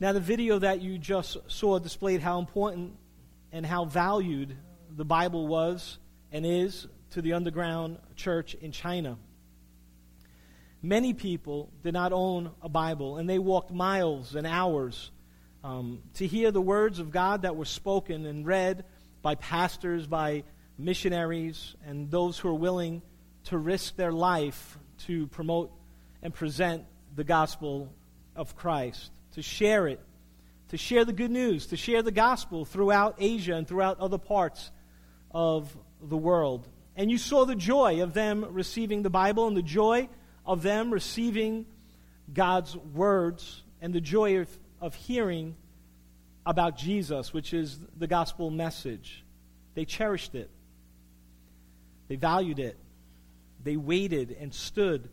Now, the video that you just saw displayed how important and how valued the Bible was and is to the underground church in China. Many people did not own a Bible, and they walked miles and hours um, to hear the words of God that were spoken and read by pastors, by missionaries, and those who are willing to risk their life to promote and present the gospel of Christ, to share it, to share the good news, to share the gospel throughout Asia and throughout other parts of the world. And you saw the joy of them receiving the Bible and the joy of them receiving God's words and the joy of, of hearing about Jesus, which is the gospel message. They cherished it, they valued it, they waited and stood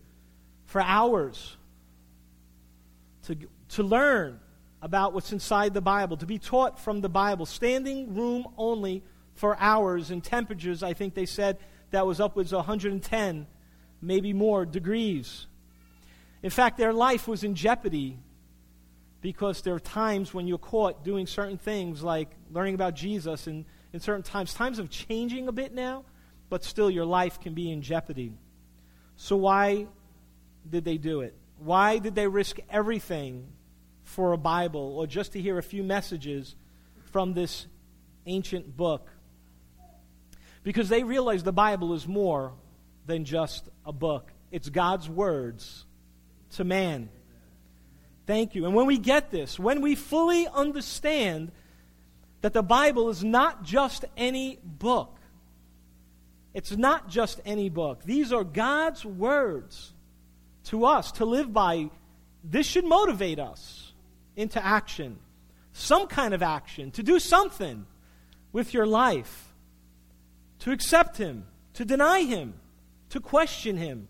for hours to, to learn about what's inside the Bible, to be taught from the Bible, standing room only for hours and temperatures, I think they said, that was upwards of 110, maybe more degrees. In fact, their life was in jeopardy because there are times when you're caught doing certain things like learning about Jesus and in certain times. Times of changing a bit now, but still your life can be in jeopardy. So why did they do it? Why did they risk everything for a Bible or just to hear a few messages from this ancient book? Because they realize the Bible is more than just a book, it's God's words to man. Thank you. And when we get this, when we fully understand that the Bible is not just any book, it's not just any book. These are God's words to us to live by. This should motivate us into action, some kind of action, to do something with your life to accept Him, to deny Him, to question Him.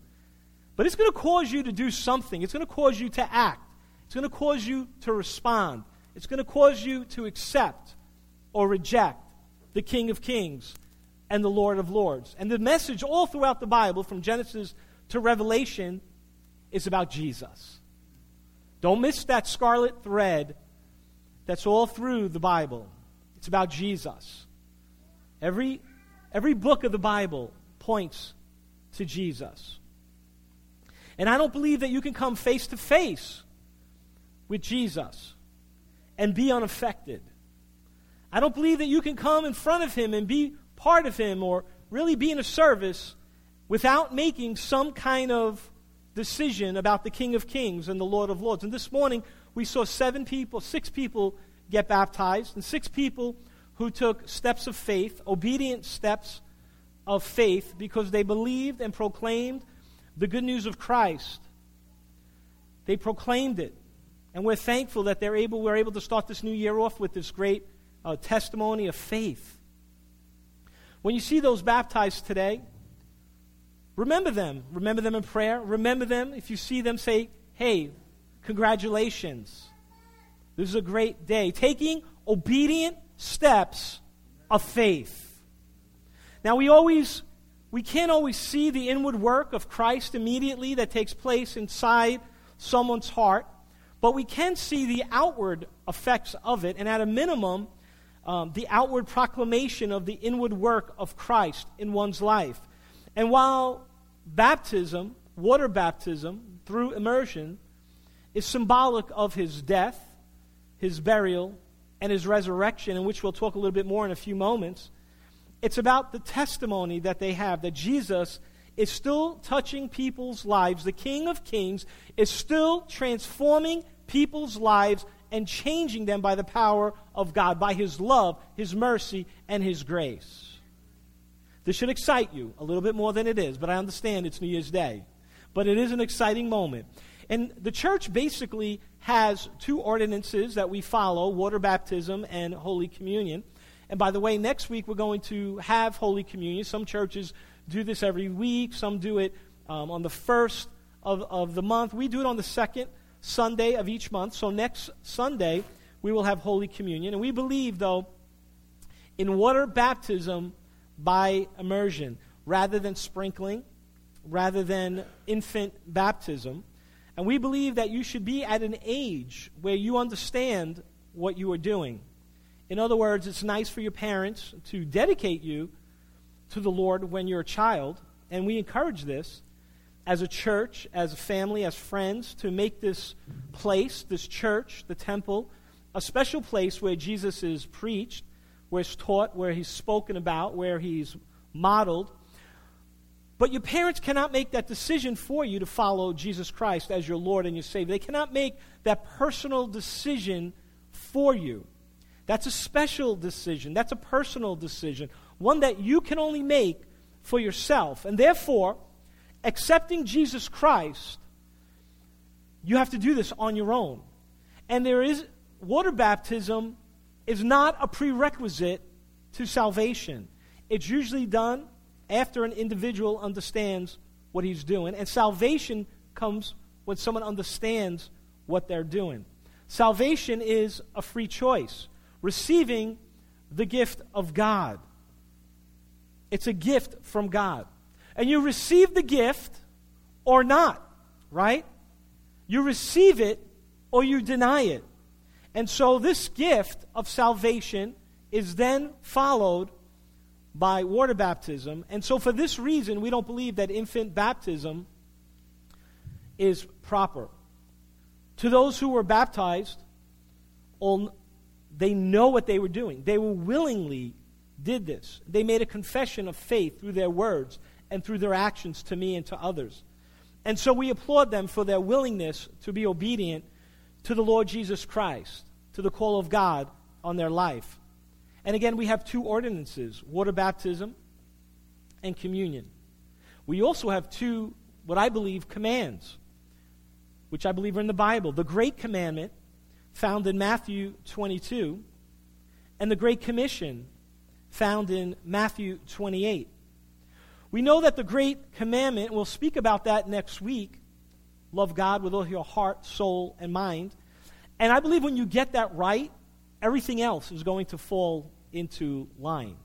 But it's going to cause you to do something. It's going to cause you to act. It's going to cause you to respond. It's going to cause you to accept or reject the King of Kings and the Lord of Lords. And the message all throughout the Bible, from Genesis to Revelation, is about Jesus. Don't miss that scarlet thread that's all through the Bible. It's about Jesus. Every Every book of the Bible points to Jesus. And I don't believe that you can come face to face with Jesus and be unaffected. I don't believe that you can come in front of him and be part of him or really be in a service without making some kind of decision about the King of Kings and the Lord of Lords. And this morning we saw seven people, six people get baptized, and six people who took steps of faith, obedient steps of faith, because they believed and proclaimed the good news of Christ. They proclaimed it. And we're thankful that they're able, we're able to start this new year off with this great uh, testimony of faith. When you see those baptized today, remember them. Remember them in prayer. Remember them. If you see them, say, hey, congratulations. This is a great day. Taking obedient steps of faith. Now, we always, we can't always see the inward work of Christ immediately that takes place inside someone's heart, but we can see the outward effects of it, and at a minimum, um, the outward proclamation of the inward work of Christ in one's life. And while baptism, water baptism, through immersion, is symbolic of his death, his burial, and his resurrection, in which we'll talk a little bit more in a few moments, it's about the testimony that they have that Jesus is still touching people's lives. The King of Kings is still transforming people's lives and changing them by the power of God, by his love, his mercy, and his grace. This should excite you a little bit more than it is, but I understand it's New Year's Day. But it is an exciting moment. And the church basically has two ordinances that we follow water baptism and Holy Communion. And by the way, next week we're going to have Holy Communion. Some churches do this every week, some do it um, on the first of, of the month. We do it on the second Sunday of each month. So next Sunday, we will have Holy Communion. And we believe, though, in water baptism by immersion rather than sprinkling, rather than infant baptism. And we believe that you should be at an age where you understand what you are doing. In other words, it's nice for your parents to dedicate you to the Lord when you're a child, and we encourage this as a church, as a family, as friends, to make this place, this church, the temple, a special place where Jesus is preached, where he's taught, where he's spoken about, where he's modeled. But your parents cannot make that decision for you to follow Jesus Christ as your Lord and your Savior. They cannot make that personal decision for you. That's a special decision. That's a personal decision, one that you can only make for yourself. And therefore, accepting Jesus Christ, you have to do this on your own. And there is water baptism is not a prerequisite to salvation. It's usually done after an individual understands what he's doing, and salvation comes when someone understands what they're doing. Salvation is a free choice, receiving the gift of God. It's a gift from God. And you receive the gift or not, right? You receive it or you deny it. And so this gift of salvation is then followed by water baptism. And so for this reason, we don't believe that infant baptism is proper. To those who were baptized, they know what they were doing. They were willingly did this. They made a confession of faith through their words and through their actions to me and to others. And so we applaud them for their willingness to be obedient to the Lord Jesus Christ, to the call of God on their life. And again, we have two ordinances water baptism and communion. We also have two, what I believe, commands, which I believe are in the Bible. The Great Commandment, found in Matthew 22, and the Great Commission, found in Matthew 28. We know that the Great Commandment, we'll speak about that next week love God with all your heart, soul, and mind. And I believe when you get that right, everything else is going to fall into line.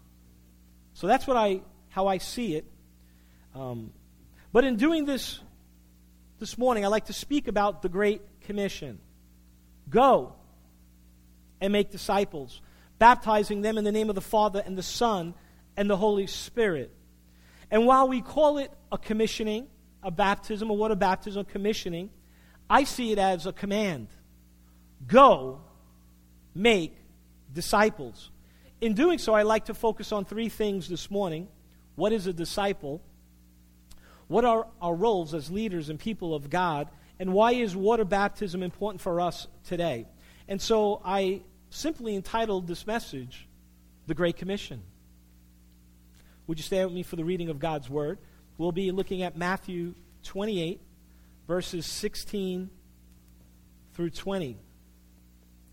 So that's what I, how I see it. Um, but in doing this this morning, I'd like to speak about the Great Commission. Go and make disciples, baptizing them in the name of the Father and the Son and the Holy Spirit. And while we call it a commissioning, a baptism, or what a baptism, or commissioning, I see it as a command. Go make disciples. In doing so, I like to focus on three things this morning. What is a disciple? What are our roles as leaders and people of God? And why is water baptism important for us today? And so I simply entitled this message, The Great Commission. Would you stand with me for the reading of God's Word? We'll be looking at Matthew 28, verses 16 through 20.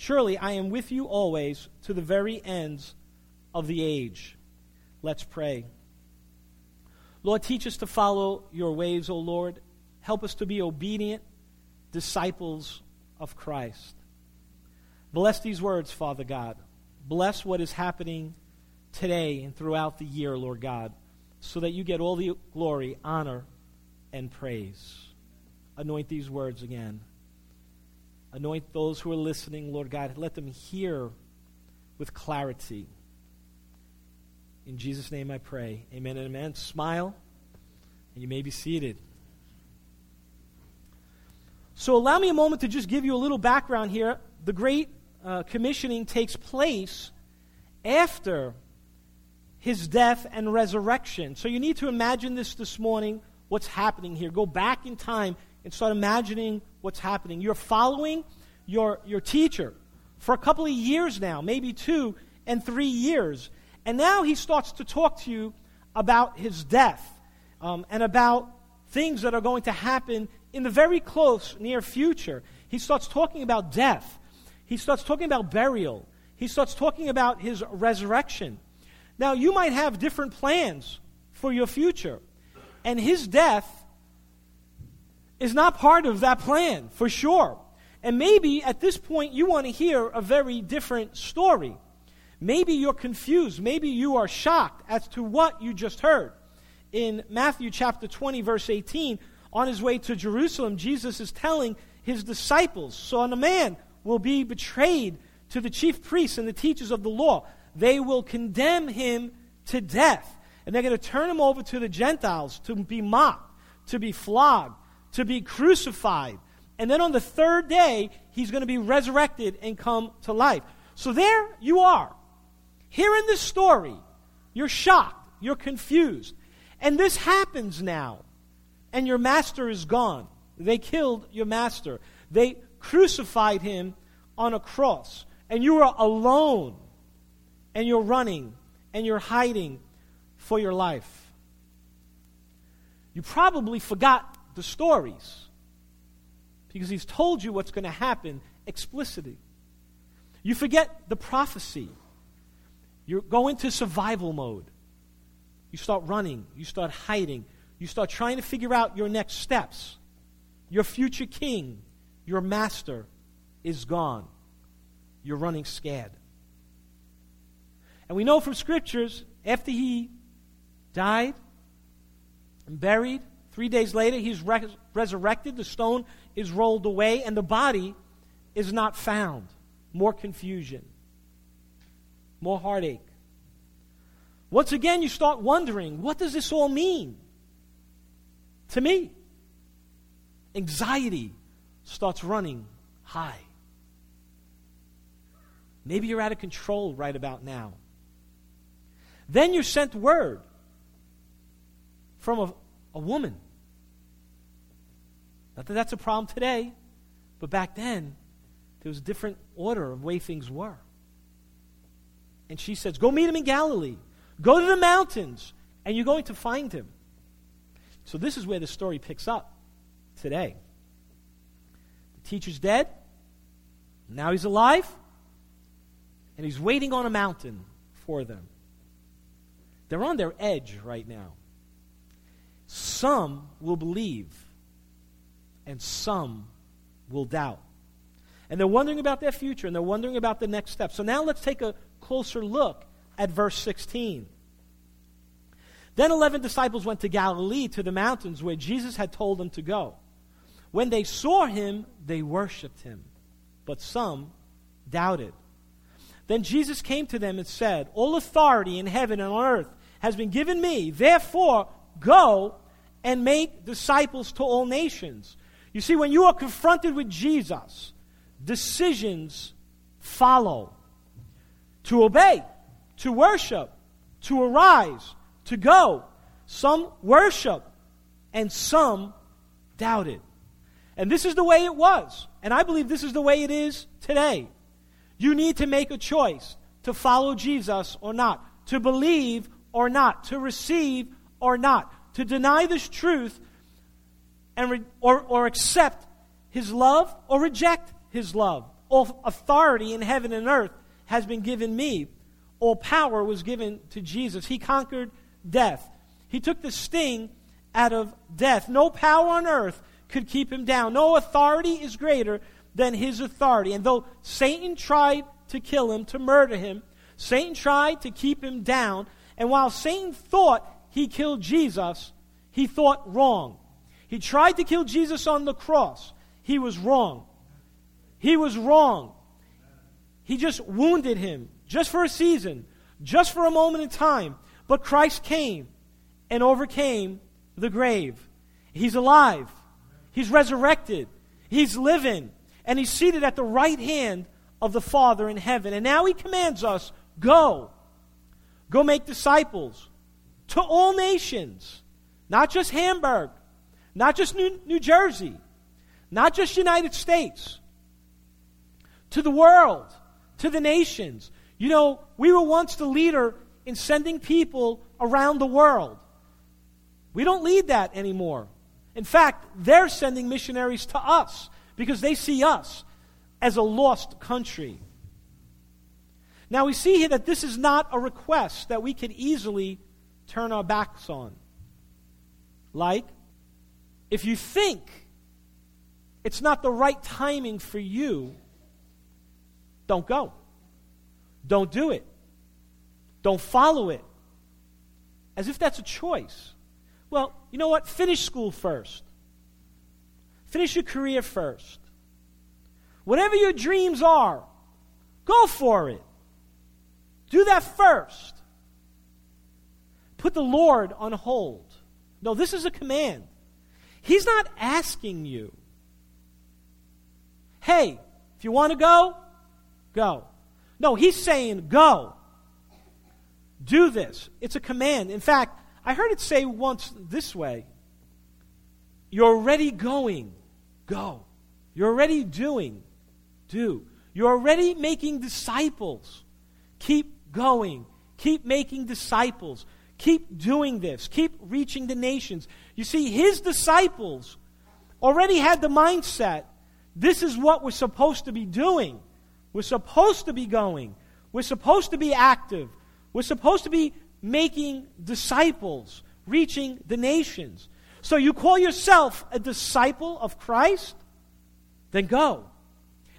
Surely I am with you always to the very ends of the age. Let's pray. Lord, teach us to follow your ways, O Lord. Help us to be obedient disciples of Christ. Bless these words, Father God. Bless what is happening today and throughout the year, Lord God, so that you get all the glory, honor, and praise. Anoint these words again. Anoint those who are listening, Lord God. Let them hear with clarity. In Jesus' name I pray. Amen and amen. Smile, and you may be seated. So, allow me a moment to just give you a little background here. The Great uh, Commissioning takes place after his death and resurrection. So, you need to imagine this this morning what's happening here. Go back in time and start imagining what's happening. You're following your, your teacher for a couple of years now, maybe two and three years. And now he starts to talk to you about his death um, and about things that are going to happen in the very close, near future. He starts talking about death. He starts talking about burial. He starts talking about his resurrection. Now, you might have different plans for your future, and his death is not part of that plan, for sure. And maybe at this point you want to hear a very different story. Maybe you're confused. Maybe you are shocked as to what you just heard. In Matthew chapter 20, verse 18, on his way to Jerusalem, Jesus is telling his disciples, Son of Man will be betrayed to the chief priests and the teachers of the law. They will condemn him to death. And they're going to turn him over to the Gentiles to be mocked, to be flogged, to be crucified. And then on the third day, he's going to be resurrected and come to life. So there you are. Here in this story, you're shocked, you're confused. And this happens now. And your master is gone. They killed your master. They crucified him on a cross. And you are alone. And you're running. And you're hiding for your life. You probably forgot the stories because he's told you what's going to happen explicitly. You forget the prophecy. You go into survival mode. You start running. You start hiding. You start trying to figure out your next steps. Your future king, your master, is gone. You're running scared. And we know from scriptures, after he died and buried, three days later, he's res- resurrected. The stone is rolled away, and the body is not found. More confusion, more heartache. Once again, you start wondering what does this all mean to me? Anxiety starts running high. Maybe you're out of control right about now. Then you're sent word from a, a woman. Not that that's a problem today, but back then, there was a different order of way things were. And she says, Go meet him in Galilee. Go to the mountains, and you're going to find him. So, this is where the story picks up today. The teacher's dead. Now he's alive. And he's waiting on a mountain for them. They're on their edge right now. Some will believe, and some will doubt. And they're wondering about their future, and they're wondering about the next step. So now let's take a closer look at verse 16. Then 11 disciples went to Galilee to the mountains where Jesus had told them to go. When they saw him, they worshiped him, but some doubted. Then Jesus came to them and said, All authority in heaven and on earth has been given me. Therefore, go and make disciples to all nations. You see, when you are confronted with Jesus, decisions follow to obey to worship, to arise, to go. Some worship, and some doubted. And this is the way it was. And I believe this is the way it is today. You need to make a choice to follow Jesus or not, to believe or not, to receive or not, to deny this truth and re- or, or accept his love or reject his love. All authority in heaven and earth has been given me all power was given to Jesus. He conquered death. He took the sting out of death. No power on earth could keep him down. No authority is greater than his authority. And though Satan tried to kill him, to murder him, Satan tried to keep him down. And while Satan thought he killed Jesus, he thought wrong. He tried to kill Jesus on the cross. He was wrong. He was wrong. He just wounded him just for a season, just for a moment in time. But Christ came and overcame the grave. He's alive, He's resurrected, He's living, and He's seated at the right hand of the Father in heaven. And now He commands us go. Go make disciples to all nations, not just Hamburg, not just New, New Jersey, not just United States, to the world, to the nations. You know, we were once the leader in sending people around the world. We don't lead that anymore. In fact, they're sending missionaries to us because they see us as a lost country. Now we see here that this is not a request that we can easily turn our backs on. Like, if you think it's not the right timing for you, don't go. Don't do it. Don't follow it. As if that's a choice. Well, you know what? Finish school first. Finish your career first. Whatever your dreams are, go for it. Do that first. Put the Lord on hold. No, this is a command. He's not asking you, hey, if you want to go, go. No, he's saying, go. Do this. It's a command. In fact, I heard it say once this way You're already going, go. You're already doing, do. You're already making disciples. Keep going. Keep making disciples. Keep doing this. Keep reaching the nations. You see, his disciples already had the mindset this is what we're supposed to be doing. We're supposed to be going. We're supposed to be active. We're supposed to be making disciples, reaching the nations. So you call yourself a disciple of Christ? Then go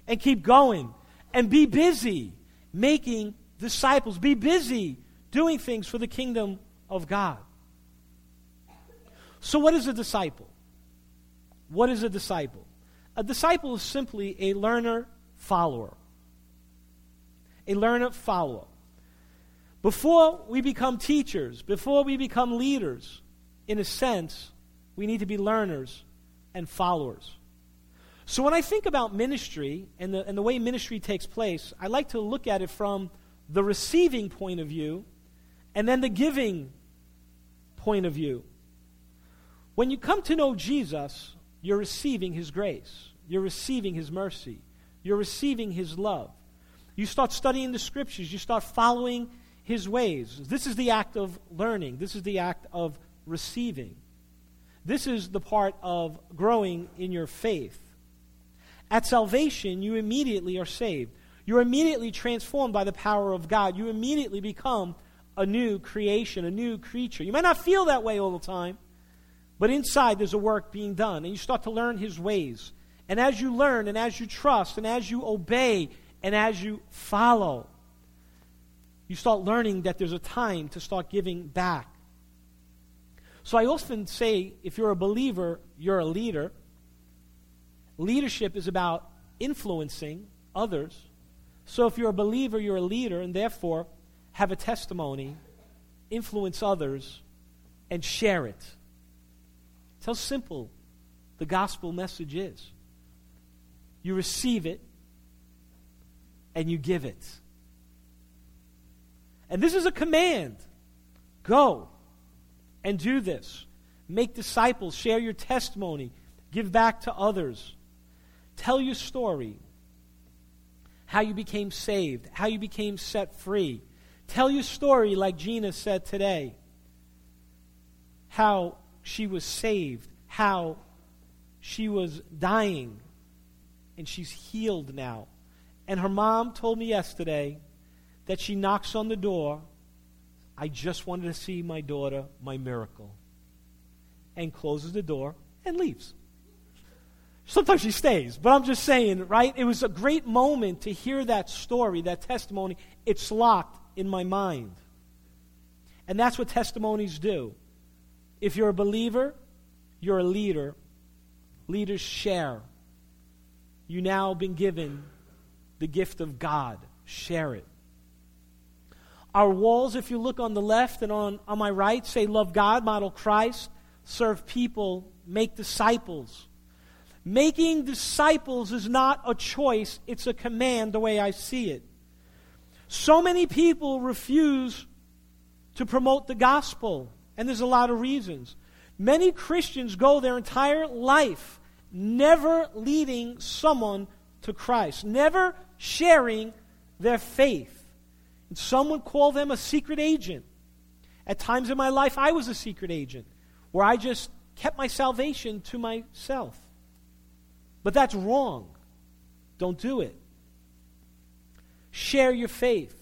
and keep going and be busy making disciples. Be busy doing things for the kingdom of God. So, what is a disciple? What is a disciple? A disciple is simply a learner follower. A learner follower. Before we become teachers, before we become leaders, in a sense, we need to be learners and followers. So when I think about ministry and the, and the way ministry takes place, I like to look at it from the receiving point of view and then the giving point of view. When you come to know Jesus, you're receiving his grace, you're receiving his mercy, you're receiving his love. You start studying the scriptures, you start following his ways. This is the act of learning, this is the act of receiving. This is the part of growing in your faith. At salvation, you immediately are saved. You're immediately transformed by the power of God. You immediately become a new creation, a new creature. You might not feel that way all the time, but inside there's a work being done, and you start to learn His ways. And as you learn, and as you trust, and as you obey, and as you follow, you start learning that there's a time to start giving back. So I often say if you're a believer, you're a leader. Leadership is about influencing others. So if you're a believer, you're a leader, and therefore have a testimony, influence others, and share it. It's how simple the gospel message is. You receive it, and you give it. And this is a command go and do this. Make disciples, share your testimony, give back to others. Tell your story how you became saved, how you became set free. Tell your story like Gina said today. How she was saved, how she was dying, and she's healed now. And her mom told me yesterday that she knocks on the door. I just wanted to see my daughter, my miracle. And closes the door and leaves. Sometimes she stays, but I'm just saying, right? It was a great moment to hear that story, that testimony. It's locked in my mind. And that's what testimonies do. If you're a believer, you're a leader. Leaders share. You now been given the gift of God. Share it. Our walls, if you look on the left and on, on my right, say, Love God, model Christ, serve people, make disciples. Making disciples is not a choice, it's a command the way I see it. So many people refuse to promote the gospel, and there's a lot of reasons. Many Christians go their entire life never leading someone to Christ, never sharing their faith. And some would call them a secret agent. At times in my life, I was a secret agent, where I just kept my salvation to myself. But that's wrong. don't do it. Share your faith.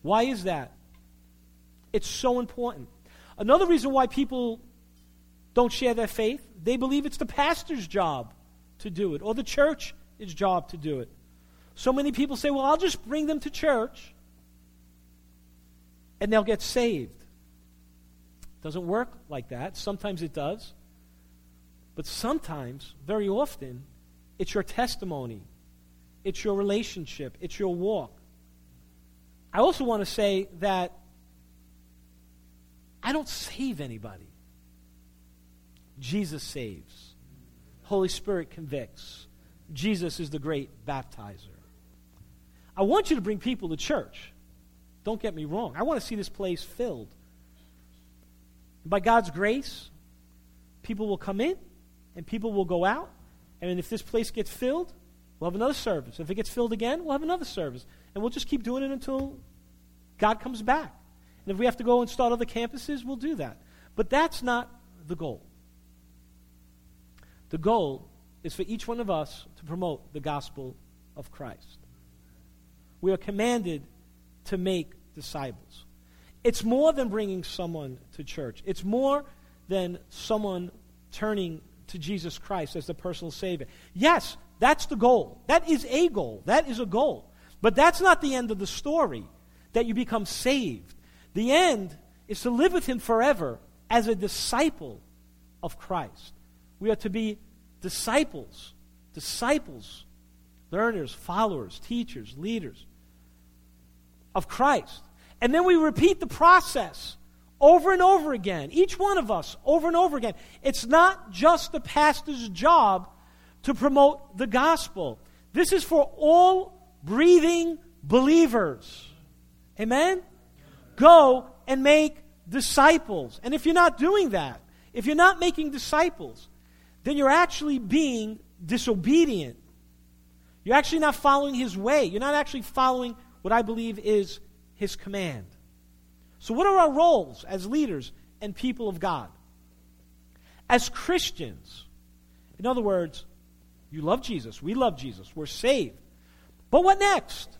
Why is that? It's so important. Another reason why people don't share their faith, they believe it's the pastor's job to do it or the church's job to do it. So many people say, well, I'll just bring them to church and they'll get saved. Doesn't work like that. Sometimes it does. But sometimes, very often, it's your testimony, it's your relationship, it's your walk. I also want to say that I don't save anybody. Jesus saves. Holy Spirit convicts. Jesus is the great baptizer. I want you to bring people to church. Don't get me wrong. I want to see this place filled. By God's grace, people will come in and people will go out. And if this place gets filled, we'll have another service. If it gets filled again, we'll have another service. And we'll just keep doing it until God comes back. And if we have to go and start other campuses, we'll do that. But that's not the goal. The goal is for each one of us to promote the gospel of Christ. We are commanded to make disciples. It's more than bringing someone to church, it's more than someone turning to Jesus Christ as the personal Savior. Yes, that's the goal. That is a goal. That is a goal. But that's not the end of the story that you become saved. The end is to live with Him forever as a disciple of Christ. We are to be disciples, disciples, learners, followers, teachers, leaders of Christ. And then we repeat the process over and over again, each one of us over and over again. It's not just the pastor's job to promote the gospel, this is for all breathing believers. Amen? Go and make disciples. And if you're not doing that, if you're not making disciples, then you're actually being disobedient. You're actually not following his way. You're not actually following what I believe is his command. So, what are our roles as leaders and people of God? As Christians, in other words, you love Jesus, we love Jesus, we're saved. But what next?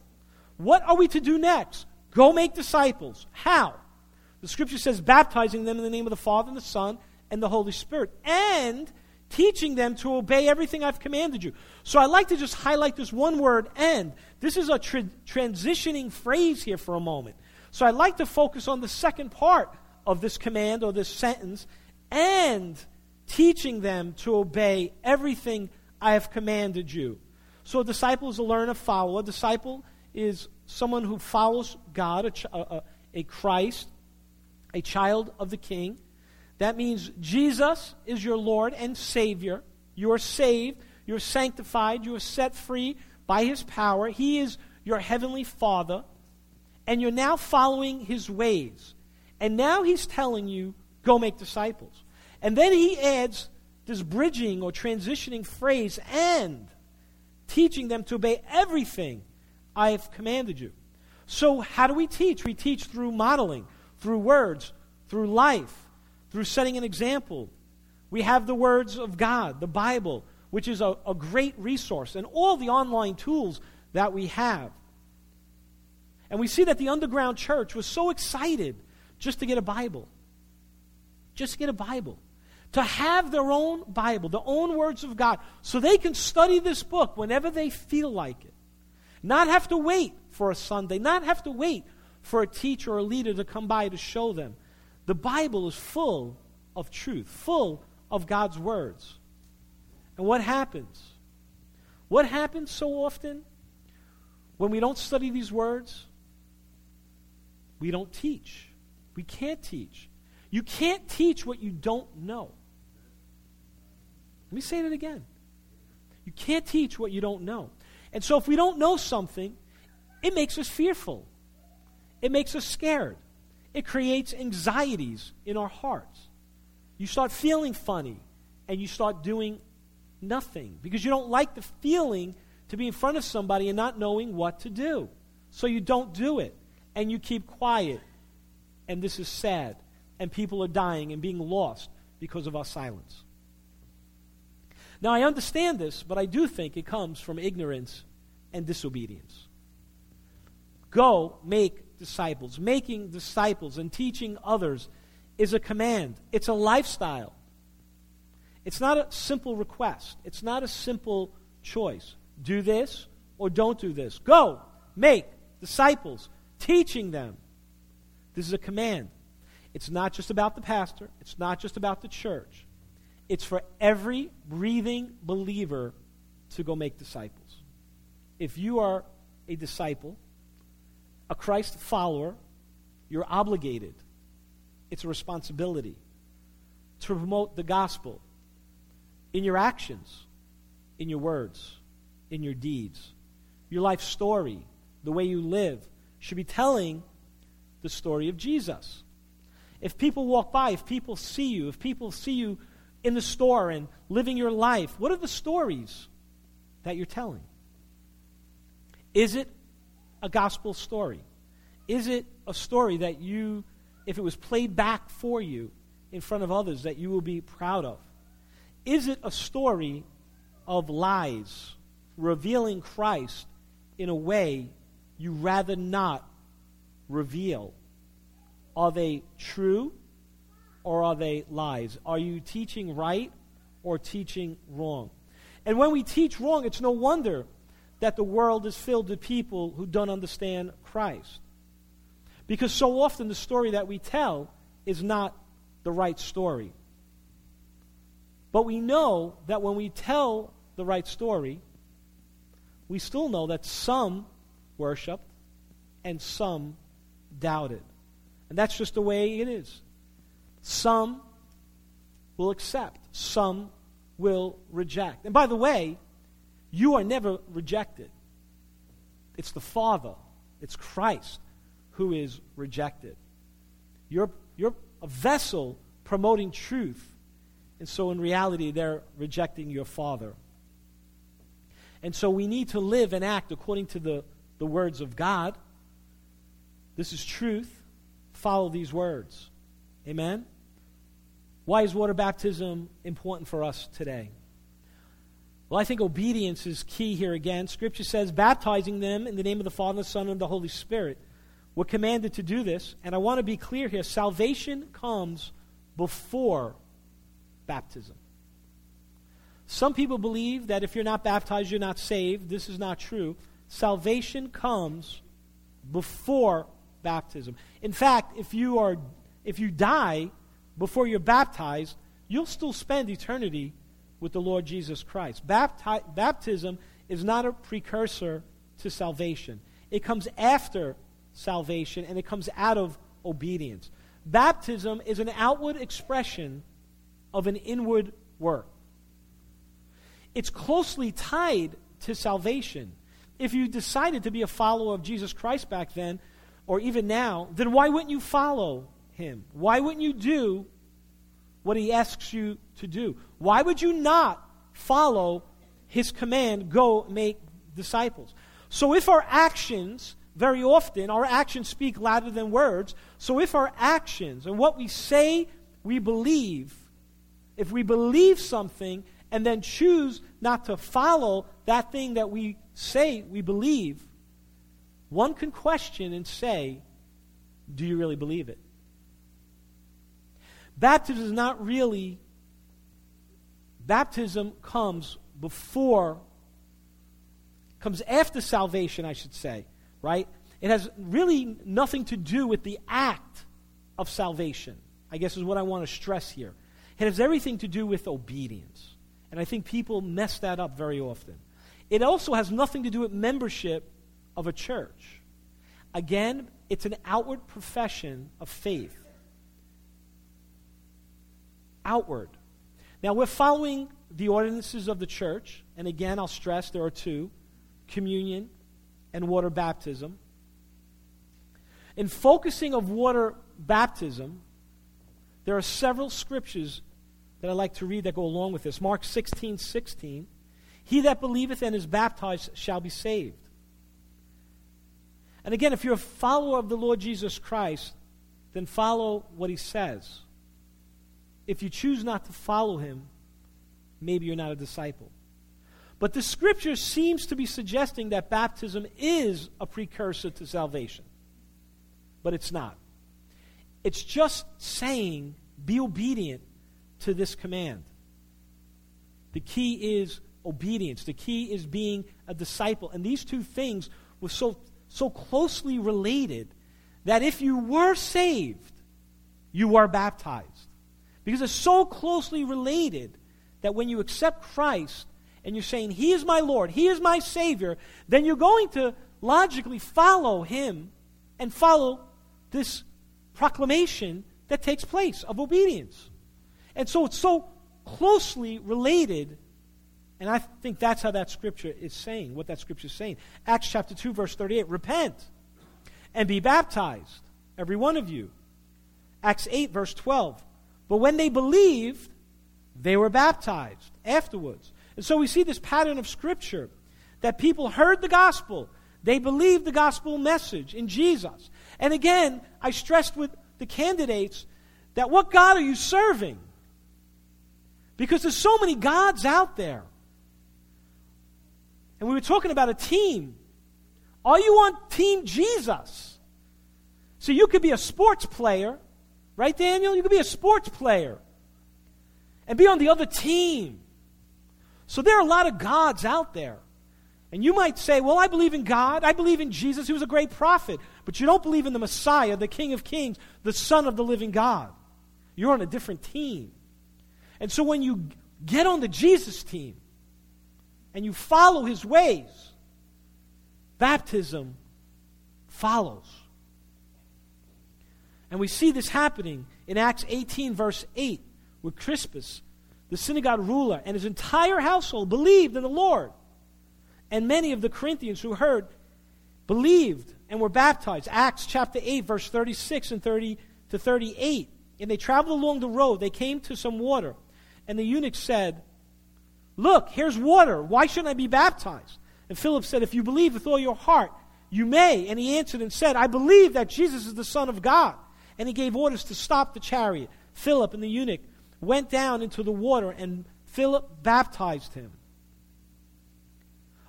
What are we to do next? Go make disciples. How? The scripture says, baptizing them in the name of the Father and the Son and the Holy Spirit, and teaching them to obey everything I've commanded you. So I like to just highlight this one word, and. This is a tra- transitioning phrase here for a moment. So I'd like to focus on the second part of this command or this sentence, and teaching them to obey everything I have commanded you. So a disciple is a learner, follower. A disciple is someone who follows God, a, a, a Christ, a child of the King. That means Jesus is your Lord and Savior. You are saved. You are sanctified. You are set free by His power. He is your heavenly Father. And you're now following His ways. And now He's telling you, go make disciples. And then He adds this bridging or transitioning phrase, and teaching them to obey everything I have commanded you. So, how do we teach? We teach through modeling, through words, through life through setting an example. We have the words of God, the Bible, which is a, a great resource, and all the online tools that we have. And we see that the underground church was so excited just to get a Bible. Just to get a Bible. To have their own Bible, their own words of God, so they can study this book whenever they feel like it. Not have to wait for a Sunday, not have to wait for a teacher or a leader to come by to show them. The Bible is full of truth, full of God's words. And what happens? What happens so often when we don't study these words? We don't teach. We can't teach. You can't teach what you don't know. Let me say that again. You can't teach what you don't know. And so if we don't know something, it makes us fearful. It makes us scared it creates anxieties in our hearts. You start feeling funny and you start doing nothing because you don't like the feeling to be in front of somebody and not knowing what to do. So you don't do it and you keep quiet. And this is sad. And people are dying and being lost because of our silence. Now, I understand this, but I do think it comes from ignorance and disobedience. Go make disciples. Making disciples and teaching others is a command, it's a lifestyle. It's not a simple request, it's not a simple choice. Do this or don't do this. Go make disciples, teaching them. This is a command. It's not just about the pastor, it's not just about the church. It's for every breathing believer to go make disciples. If you are a disciple, a Christ follower, you're obligated. It's a responsibility to promote the gospel in your actions, in your words, in your deeds. Your life story, the way you live, should be telling the story of Jesus. If people walk by, if people see you, if people see you in the store and living your life, what are the stories that you're telling? Is it a gospel story? Is it a story that you, if it was played back for you in front of others, that you will be proud of? Is it a story of lies revealing Christ in a way you rather not reveal? Are they true or are they lies? Are you teaching right or teaching wrong? And when we teach wrong, it's no wonder that the world is filled with people who don't understand Christ. Because so often the story that we tell is not the right story. But we know that when we tell the right story, we still know that some worshiped and some doubted. And that's just the way it is. Some will accept, some will reject. And by the way, you are never rejected. It's the Father, it's Christ who is rejected. You're, you're a vessel promoting truth, and so in reality, they're rejecting your Father. And so we need to live and act according to the, the words of God. This is truth. Follow these words. Amen? Why is water baptism important for us today? Well, I think obedience is key here again. Scripture says, baptizing them in the name of the Father, the Son, and the Holy Spirit. We're commanded to do this, and I want to be clear here salvation comes before baptism. Some people believe that if you're not baptized, you're not saved. This is not true. Salvation comes before baptism. In fact, if you are if you die before you're baptized, you'll still spend eternity with the Lord Jesus Christ. Bapti- baptism is not a precursor to salvation, it comes after salvation and it comes out of obedience. Baptism is an outward expression of an inward work. It's closely tied to salvation. If you decided to be a follower of Jesus Christ back then, or even now, then why wouldn't you follow him? Why wouldn't you do what he asks you to do? Why would you not follow his command, go make disciples? So if our actions, very often, our actions speak louder than words. So if our actions and what we say we believe, if we believe something and then choose not to follow that thing that we say we believe, one can question and say, Do you really believe it? Baptism is not really, baptism comes before, comes after salvation, I should say, right? It has really nothing to do with the act of salvation, I guess is what I want to stress here. It has everything to do with obedience. And I think people mess that up very often. It also has nothing to do with membership of a church. Again, it's an outward profession of faith outward. Now, we're following the ordinances of the church, and again, I'll stress there are two communion and water baptism. In focusing of water baptism, there are several scriptures that I'd like to read that go along with this. Mark 16 16. He that believeth and is baptized shall be saved. And again, if you're a follower of the Lord Jesus Christ, then follow what he says if you choose not to follow him, maybe you're not a disciple. But the scripture seems to be suggesting that baptism is a precursor to salvation. But it's not. It's just saying, be obedient to this command. The key is obedience. The key is being a disciple. And these two things were so, so closely related that if you were saved, you were baptized. Because it's so closely related that when you accept Christ and you're saying, He is my Lord, He is my Savior, then you're going to logically follow Him and follow this proclamation that takes place of obedience. And so it's so closely related, and I think that's how that scripture is saying, what that scripture is saying. Acts chapter 2, verse 38 Repent and be baptized, every one of you. Acts 8, verse 12. But when they believed, they were baptized afterwards. And so we see this pattern of Scripture that people heard the gospel, they believed the gospel message in Jesus. And again, I stressed with the candidates that what God are you serving? Because there's so many gods out there. And we were talking about a team. Are you on Team Jesus? So you could be a sports player, right, Daniel? You could be a sports player and be on the other team. So there are a lot of gods out there. And you might say, Well, I believe in God. I believe in Jesus. He was a great prophet. But you don't believe in the Messiah, the King of Kings, the Son of the living God. You're on a different team. And so when you get on the Jesus team and you follow his ways, baptism follows. And we see this happening in Acts 18, verse 8, where Crispus, the synagogue ruler, and his entire household believed in the Lord. And many of the Corinthians who heard believed and were baptized. Acts chapter 8, verse 36 and 30 to 38. And they traveled along the road. They came to some water. And the eunuch said, Look, here's water. Why shouldn't I be baptized? And Philip said, If you believe with all your heart, you may. And he answered and said, I believe that Jesus is the Son of God. And he gave orders to stop the chariot. Philip and the eunuch went down into the water, and Philip baptized him.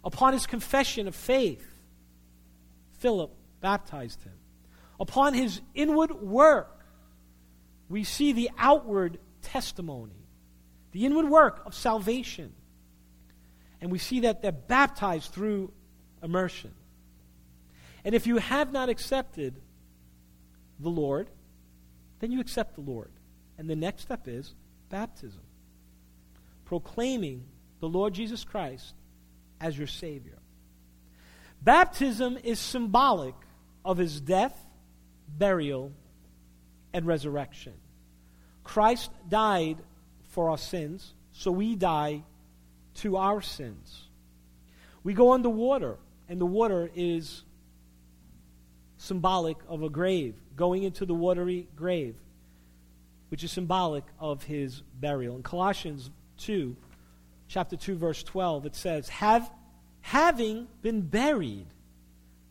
Upon his confession of faith, Philip baptized him. Upon his inward work, we see the outward testimony, the inward work of salvation. And we see that they're baptized through immersion. And if you have not accepted the Lord, then you accept the Lord. And the next step is baptism, proclaiming the Lord Jesus Christ as your Savior. Baptism is symbolic of his death, burial, and resurrection. Christ died for our sins, so we die to our sins. We go under water, and the water is symbolic of a grave, going into the watery grave, which is symbolic of his burial. In Colossians 2, chapter 2, verse 12, it says, Have having been buried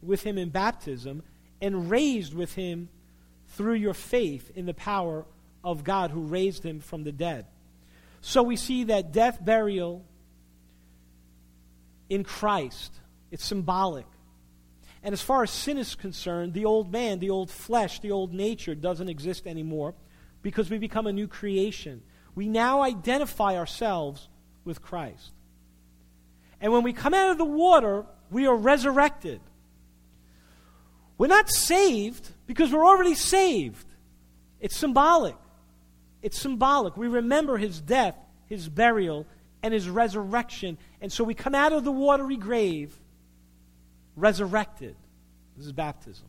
with him in baptism and raised with him through your faith in the power of God who raised him from the dead. So we see that death, burial in Christ, it's symbolic. And as far as sin is concerned, the old man, the old flesh, the old nature doesn't exist anymore because we become a new creation. We now identify ourselves with Christ. And when we come out of the water, we are resurrected. We're not saved because we're already saved. It's symbolic. It's symbolic. We remember his death, his burial, and his resurrection. And so we come out of the watery grave resurrected. This is baptism.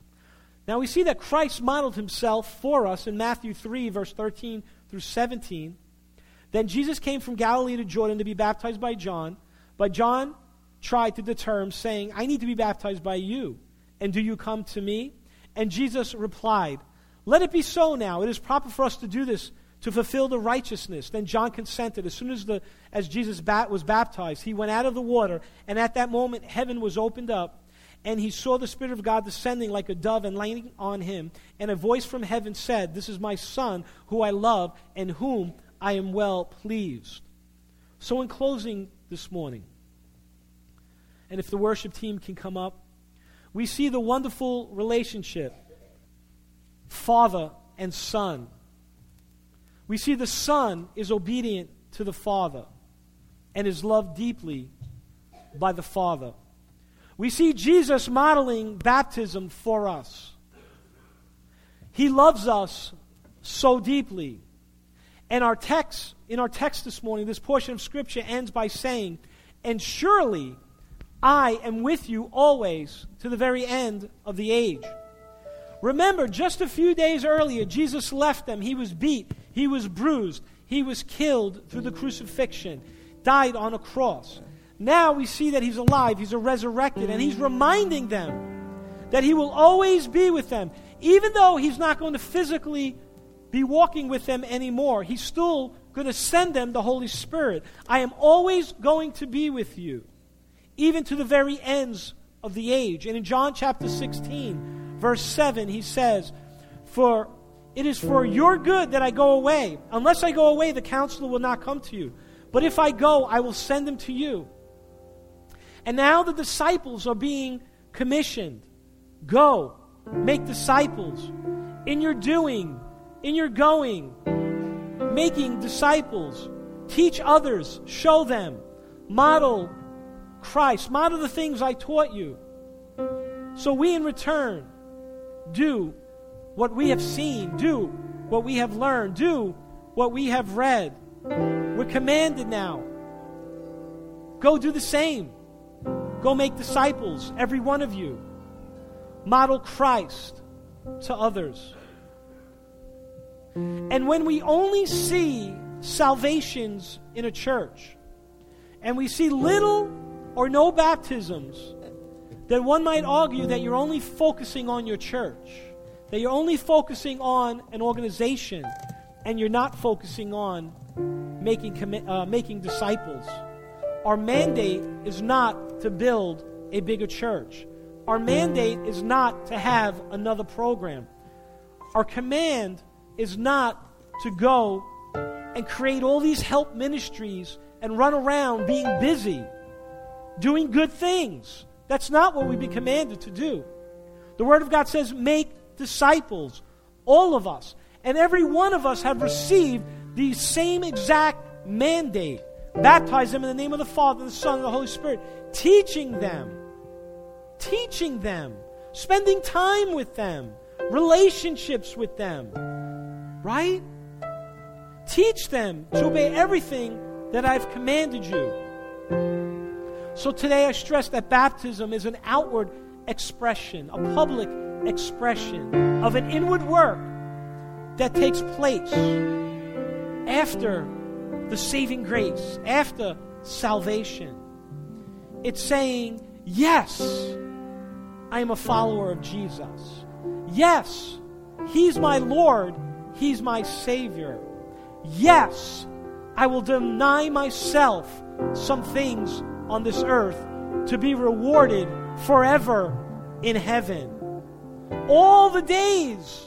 Now we see that Christ modeled himself for us in Matthew 3, verse 13 through 17. Then Jesus came from Galilee to Jordan to be baptized by John. But John tried to deter him, saying, I need to be baptized by you. And do you come to me? And Jesus replied, Let it be so now. It is proper for us to do this to fulfill the righteousness. Then John consented. As soon as, the, as Jesus bat, was baptized, he went out of the water, and at that moment heaven was opened up, and he saw the Spirit of God descending like a dove and landing on him. And a voice from heaven said, This is my Son, who I love, and whom I am well pleased. So, in closing this morning, and if the worship team can come up, we see the wonderful relationship father and son. We see the son is obedient to the father and is loved deeply by the father. We see Jesus modeling baptism for us. He loves us so deeply. And our text, in our text this morning, this portion of Scripture ends by saying, And surely I am with you always to the very end of the age. Remember, just a few days earlier, Jesus left them. He was beat, he was bruised, he was killed through the crucifixion, died on a cross. Now we see that he's alive, he's resurrected, and he's reminding them that he will always be with them. Even though he's not going to physically be walking with them anymore, he's still going to send them the Holy Spirit. I am always going to be with you even to the very ends of the age. And in John chapter 16, verse 7, he says, For it is for your good that I go away. Unless I go away, the counselor will not come to you. But if I go, I will send him to you. And now the disciples are being commissioned. Go, make disciples. In your doing, in your going, making disciples. Teach others, show them, model Christ. Model the things I taught you. So we, in return, do what we have seen, do what we have learned, do what we have read. We're commanded now. Go do the same. Go make disciples, every one of you. Model Christ to others. And when we only see salvations in a church, and we see little or no baptisms, then one might argue that you're only focusing on your church, that you're only focusing on an organization, and you're not focusing on making, commi- uh, making disciples. Our mandate is not to build a bigger church. Our mandate is not to have another program. Our command is not to go and create all these help ministries and run around being busy doing good things. That's not what we've been commanded to do. The Word of God says, make disciples, all of us. And every one of us have received the same exact mandate. Baptize them in the name of the Father, the Son, and the Holy Spirit, teaching them, teaching them, spending time with them, relationships with them, right? Teach them to obey everything that I've commanded you. So today I stress that baptism is an outward expression, a public expression of an inward work that takes place after the saving grace, after salvation. It's saying, Yes, I am a follower of Jesus. Yes, He's my Lord, He's my Savior. Yes, I will deny myself some things on this earth to be rewarded forever in heaven. All the days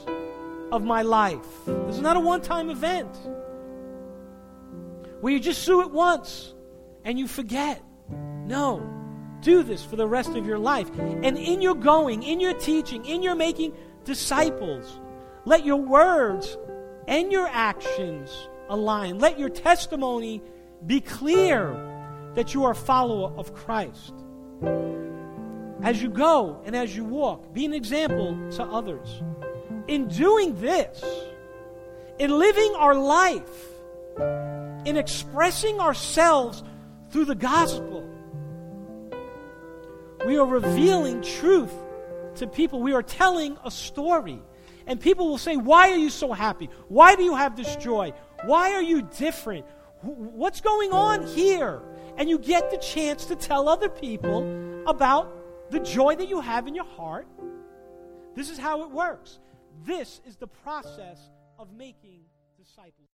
of my life. This is not a one time event where you just sue it once and you forget. No. Do this for the rest of your life. And in your going, in your teaching, in your making disciples, let your words and your actions align. Let your testimony be clear that you are a follower of Christ. As you go and as you walk, be an example to others. In doing this, in living our life, in expressing ourselves through the gospel, we are revealing truth to people. We are telling a story. And people will say, Why are you so happy? Why do you have this joy? Why are you different? What's going on here? and you get the chance to tell other people about the joy that you have in your heart. This is how it works. This is the process of making.